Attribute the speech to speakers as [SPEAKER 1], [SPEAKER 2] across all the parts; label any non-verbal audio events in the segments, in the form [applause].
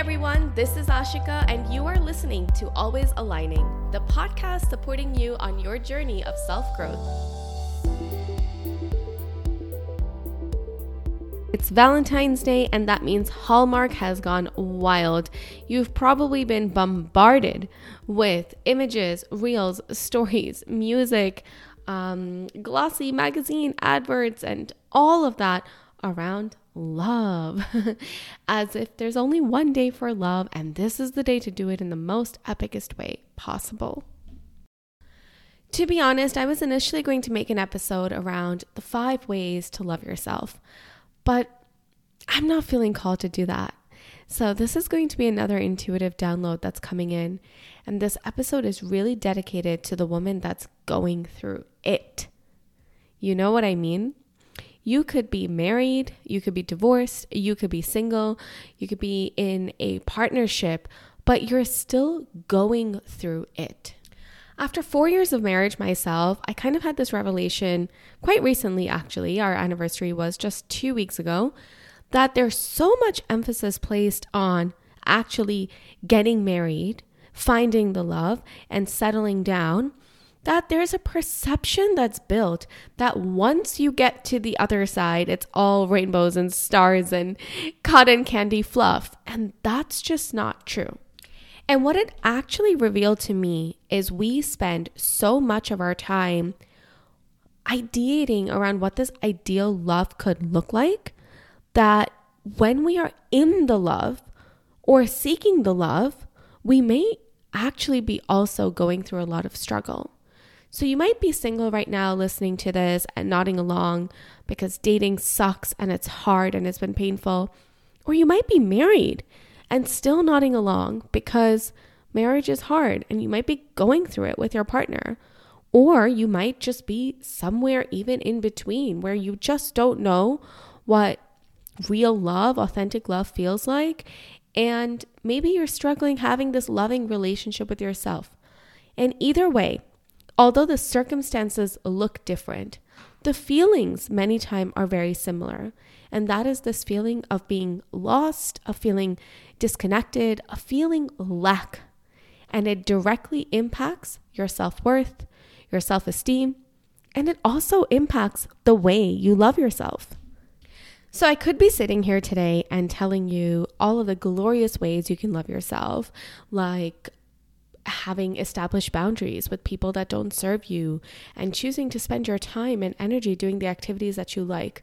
[SPEAKER 1] everyone, this is Ashika, and you are listening to Always Aligning, the podcast supporting you on your journey of self growth. It's Valentine's Day, and that means Hallmark has gone wild. You've probably been bombarded with images, reels, stories, music, um, glossy magazine adverts, and all of that around love. [laughs] As if there's only one day for love, and this is the day to do it in the most epicest way possible. To be honest, I was initially going to make an episode around the five ways to love yourself, but I'm not feeling called to do that. So, this is going to be another intuitive download that's coming in. And this episode is really dedicated to the woman that's going through it. You know what I mean? You could be married, you could be divorced, you could be single, you could be in a partnership, but you're still going through it. After four years of marriage myself, I kind of had this revelation quite recently, actually. Our anniversary was just two weeks ago, that there's so much emphasis placed on actually getting married, finding the love, and settling down that there's a perception that's built that once you get to the other side, it's all rainbows and stars and cotton candy fluff. And that's just not true. And what it actually revealed to me is we spend so much of our time ideating around what this ideal love could look like that when we are in the love or seeking the love, we may actually be also going through a lot of struggle. So you might be single right now listening to this and nodding along because dating sucks and it's hard and it's been painful. Or you might be married and still nodding along because marriage is hard and you might be going through it with your partner. Or you might just be somewhere even in between where you just don't know what real love, authentic love feels like. And maybe you're struggling having this loving relationship with yourself. And either way, Although the circumstances look different, the feelings many times are very similar. And that is this feeling of being lost, of feeling disconnected, of feeling lack. And it directly impacts your self worth, your self esteem, and it also impacts the way you love yourself. So, I could be sitting here today and telling you all of the glorious ways you can love yourself, like having established boundaries with people that don't serve you and choosing to spend your time and energy doing the activities that you like.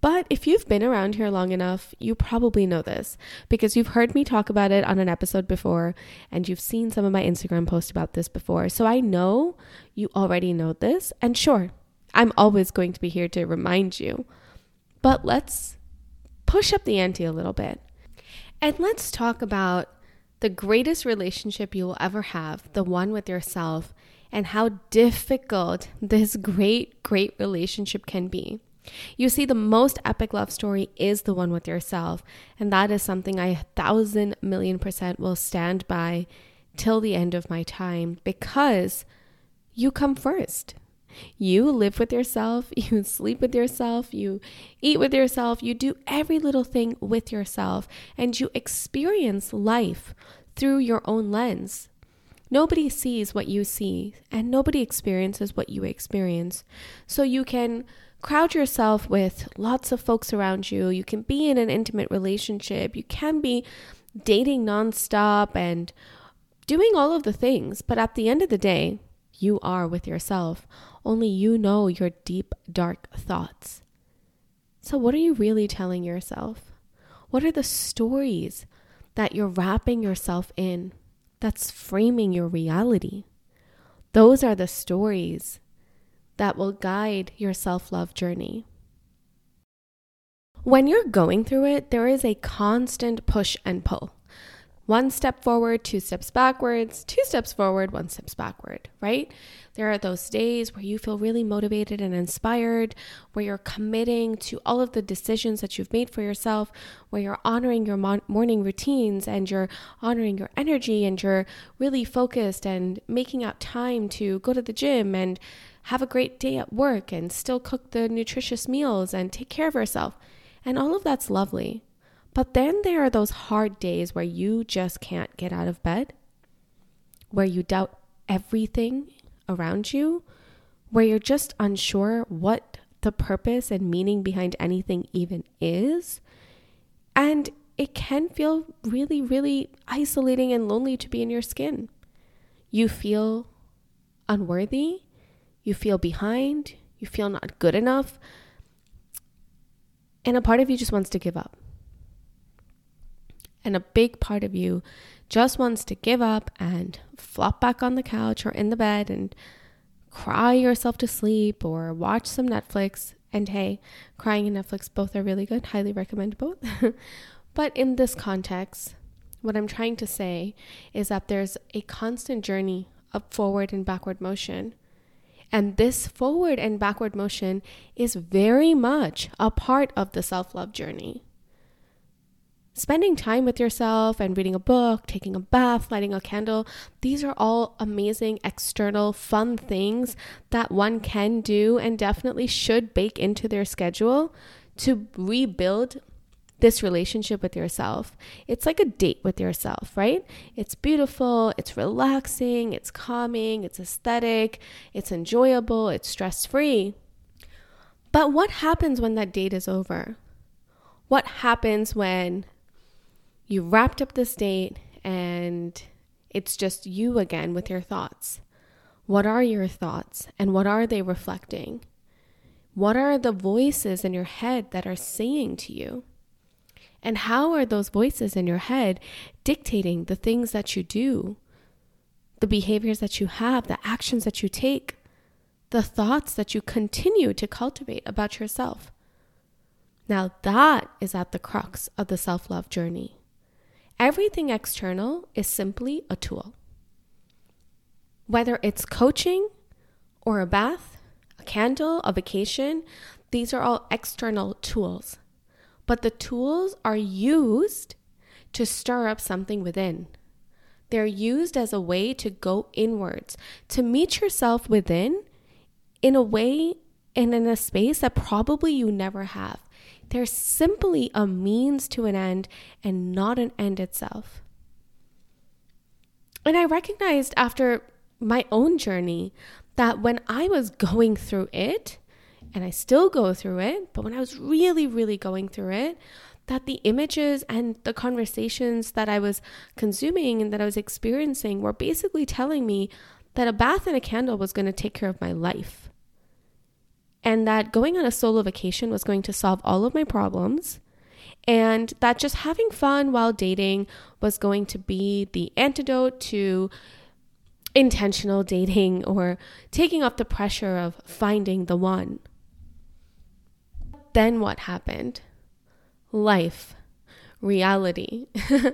[SPEAKER 1] But if you've been around here long enough, you probably know this because you've heard me talk about it on an episode before and you've seen some of my Instagram posts about this before. So I know you already know this. And sure, I'm always going to be here to remind you. But let's push up the ante a little bit. And let's talk about the greatest relationship you will ever have, the one with yourself, and how difficult this great, great relationship can be. You see, the most epic love story is the one with yourself, and that is something I a thousand million percent will stand by till the end of my time because you come first. You live with yourself, [laughs] you sleep with yourself, you eat with yourself, you do every little thing with yourself, and you experience life through your own lens. Nobody sees what you see, and nobody experiences what you experience. So you can crowd yourself with lots of folks around you. You can be in an intimate relationship. You can be dating nonstop and doing all of the things. But at the end of the day, you are with yourself. Only you know your deep, dark thoughts. So, what are you really telling yourself? What are the stories that you're wrapping yourself in that's framing your reality? Those are the stories that will guide your self love journey. When you're going through it, there is a constant push and pull one step forward, two steps backwards, two steps forward, one steps backward, right? There are those days where you feel really motivated and inspired, where you're committing to all of the decisions that you've made for yourself, where you're honoring your morning routines and you're honoring your energy and you're really focused and making out time to go to the gym and have a great day at work and still cook the nutritious meals and take care of yourself. And all of that's lovely. But then there are those hard days where you just can't get out of bed, where you doubt everything around you, where you're just unsure what the purpose and meaning behind anything even is. And it can feel really, really isolating and lonely to be in your skin. You feel unworthy, you feel behind, you feel not good enough, and a part of you just wants to give up. And a big part of you just wants to give up and flop back on the couch or in the bed and cry yourself to sleep or watch some Netflix. And hey, crying and Netflix both are really good. Highly recommend both. [laughs] but in this context, what I'm trying to say is that there's a constant journey of forward and backward motion. And this forward and backward motion is very much a part of the self love journey spending time with yourself and reading a book, taking a bath, lighting a candle, these are all amazing external fun things that one can do and definitely should bake into their schedule to rebuild this relationship with yourself. It's like a date with yourself, right? It's beautiful, it's relaxing, it's calming, it's aesthetic, it's enjoyable, it's stress free. But what happens when that date is over? What happens when you wrapped up this date and it's just you again with your thoughts. What are your thoughts and what are they reflecting? What are the voices in your head that are saying to you? And how are those voices in your head dictating the things that you do, the behaviors that you have, the actions that you take, the thoughts that you continue to cultivate about yourself? Now, that is at the crux of the self love journey. Everything external is simply a tool. Whether it's coaching or a bath, a candle, a vacation, these are all external tools. But the tools are used to stir up something within. They're used as a way to go inwards, to meet yourself within in a way and in a space that probably you never have. They're simply a means to an end and not an end itself. And I recognized after my own journey that when I was going through it, and I still go through it, but when I was really, really going through it, that the images and the conversations that I was consuming and that I was experiencing were basically telling me that a bath and a candle was going to take care of my life and that going on a solo vacation was going to solve all of my problems and that just having fun while dating was going to be the antidote to intentional dating [laughs] or taking off the pressure of finding the one. Then what happened? Life reality.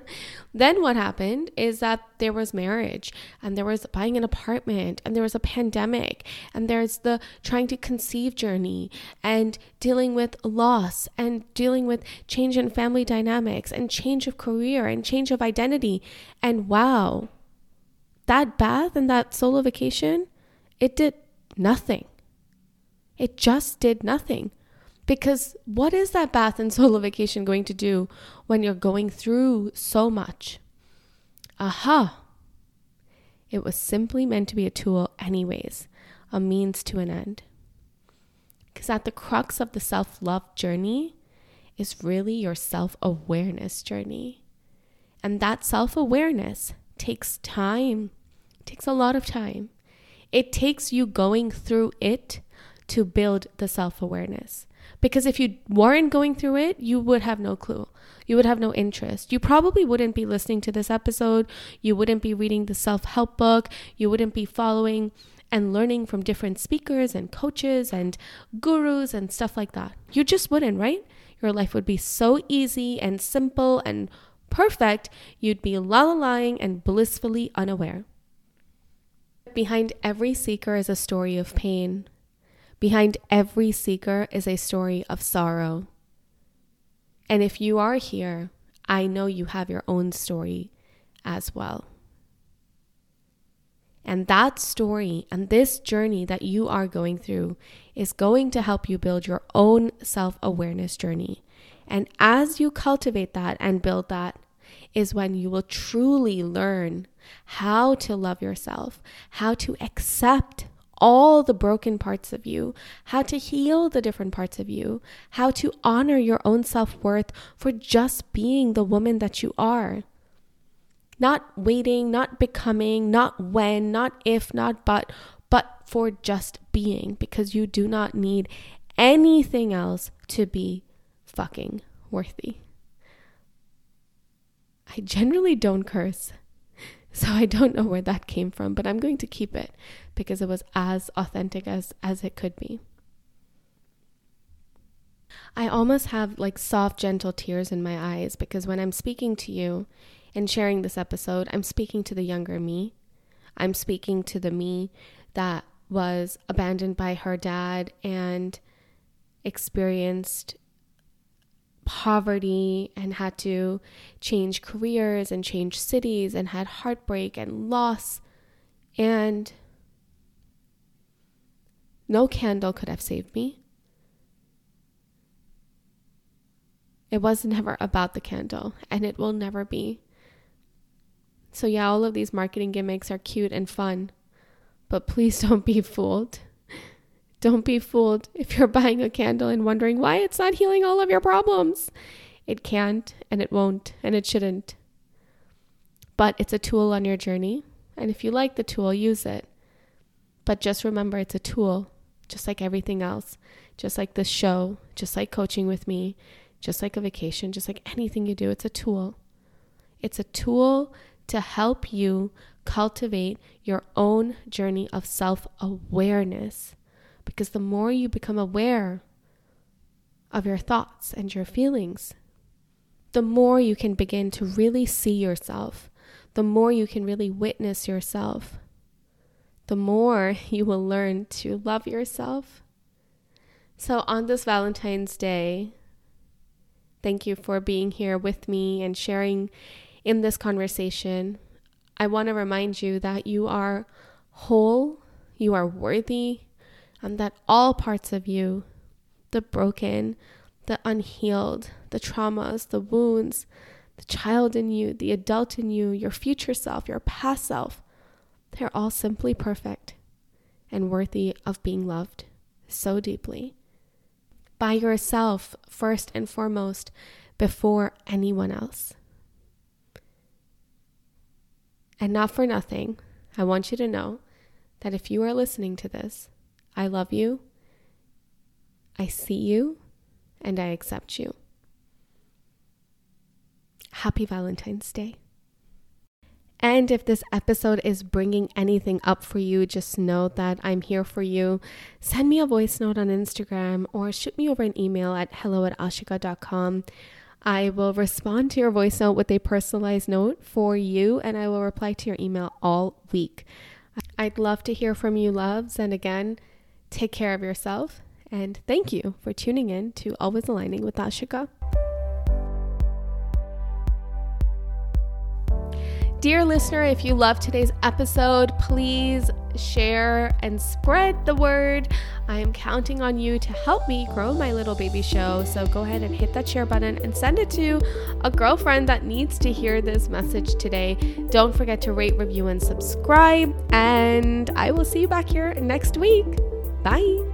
[SPEAKER 1] [laughs] then what happened is that there was marriage and there was buying an apartment and there was a pandemic and there's the trying to conceive journey and dealing with loss and dealing with change in family dynamics and change of career and change of identity. And wow, that bath and that solo vacation, it did nothing. It just did nothing. Because what is that bath and [laughs] solo vacation going to do when you're going through so much? Aha! It was simply meant to be a tool, anyways, a means to an end. Because at the crux of the self love journey is really your self awareness journey. And that self awareness takes time, takes a lot of time. It takes you going through it to build the self awareness. Because if you weren't going through it, you would have no clue. You would have no interest. You probably wouldn't be listening to this episode. You wouldn't be reading the self help book. You wouldn't be following and learning from different speakers and coaches and gurus and stuff like that. You just wouldn't, right? Your life would be so easy and simple and perfect, you'd be lullabying and blissfully unaware. Behind every seeker is a story of pain, Behind every seeker is a story of sorrow. And if you are here, I know you have your own story as well. And that story and this journey that you are going through is going to help you build your own self awareness journey. And as you cultivate that and build that, is when you will truly learn how to love yourself, how to accept all the broken parts of you, how to heal the different parts of you, how to honor your own self worth for just being the woman that you are. Not waiting, not becoming, not when, not if, not but, but for just being, because you do not need anything else to be fucking worthy. I generally don't curse. So I don't know where that came from, but I'm going to keep it because it was as authentic as as it could be. I almost have like soft gentle tears in my eyes because when I'm speaking to you and sharing this episode, I'm speaking to the younger me. I'm speaking to the me that was abandoned by her dad and experienced poverty and had to change careers and change cities and had heartbreak and loss. And no candle could have saved me. It was never about the candle, and it will never be. So, yeah, all of these marketing gimmicks are cute and fun, but please [laughs] don't be fooled. Don't be fooled if you're [laughs] buying a candle and wondering why it's not healing all of your problems. It can't, and it won't, and it shouldn't. But it's a tool on your journey, and if you like the tool, use it. But just remember it's a tool, just like everything else, just like this show, just like coaching with me, just like a vacation, just like anything you do, it's a tool. It's a tool to help you cultivate your own journey of self awareness because the more you become aware of your thoughts and your feelings, the more you can begin to really see yourself, the more you can really witness yourself, the more [laughs] you will learn to love yourself. So, on this Valentine's Day, thank you for being here with me and sharing in this conversation. I want to remind you that you are whole, you are worthy, and that all parts of you, the broken, the unhealed, the traumas, the wounds, the child in you, the adult in you, your future self, your past self, they're all simply perfect and worthy of being loved so deeply by yourself, first and foremost, before anyone else. And not for nothing, I want you to know that if you are listening to this, I love you, I see you, and I accept you. Happy Valentine's Day. And if this episode is bringing anything up for you, just know that I'm here for you. Send me a voice note on Instagram or shoot me over an email at hello at ashika.com. I will respond to your voice note with a personalized note for you, and I will reply to your email all week. I'd love to hear from you, loves. And again, Take care of yourself, and thank you for tuning in to Always Aligning with Ashika. Dear listener, if you love today's episode, please share and spread the word. I am counting on you to help me grow my little baby show. So go ahead and hit that share button and send it to a girlfriend that needs to hear this message today. Don't forget to rate, review, and subscribe. And I will see you back here next week. Bye.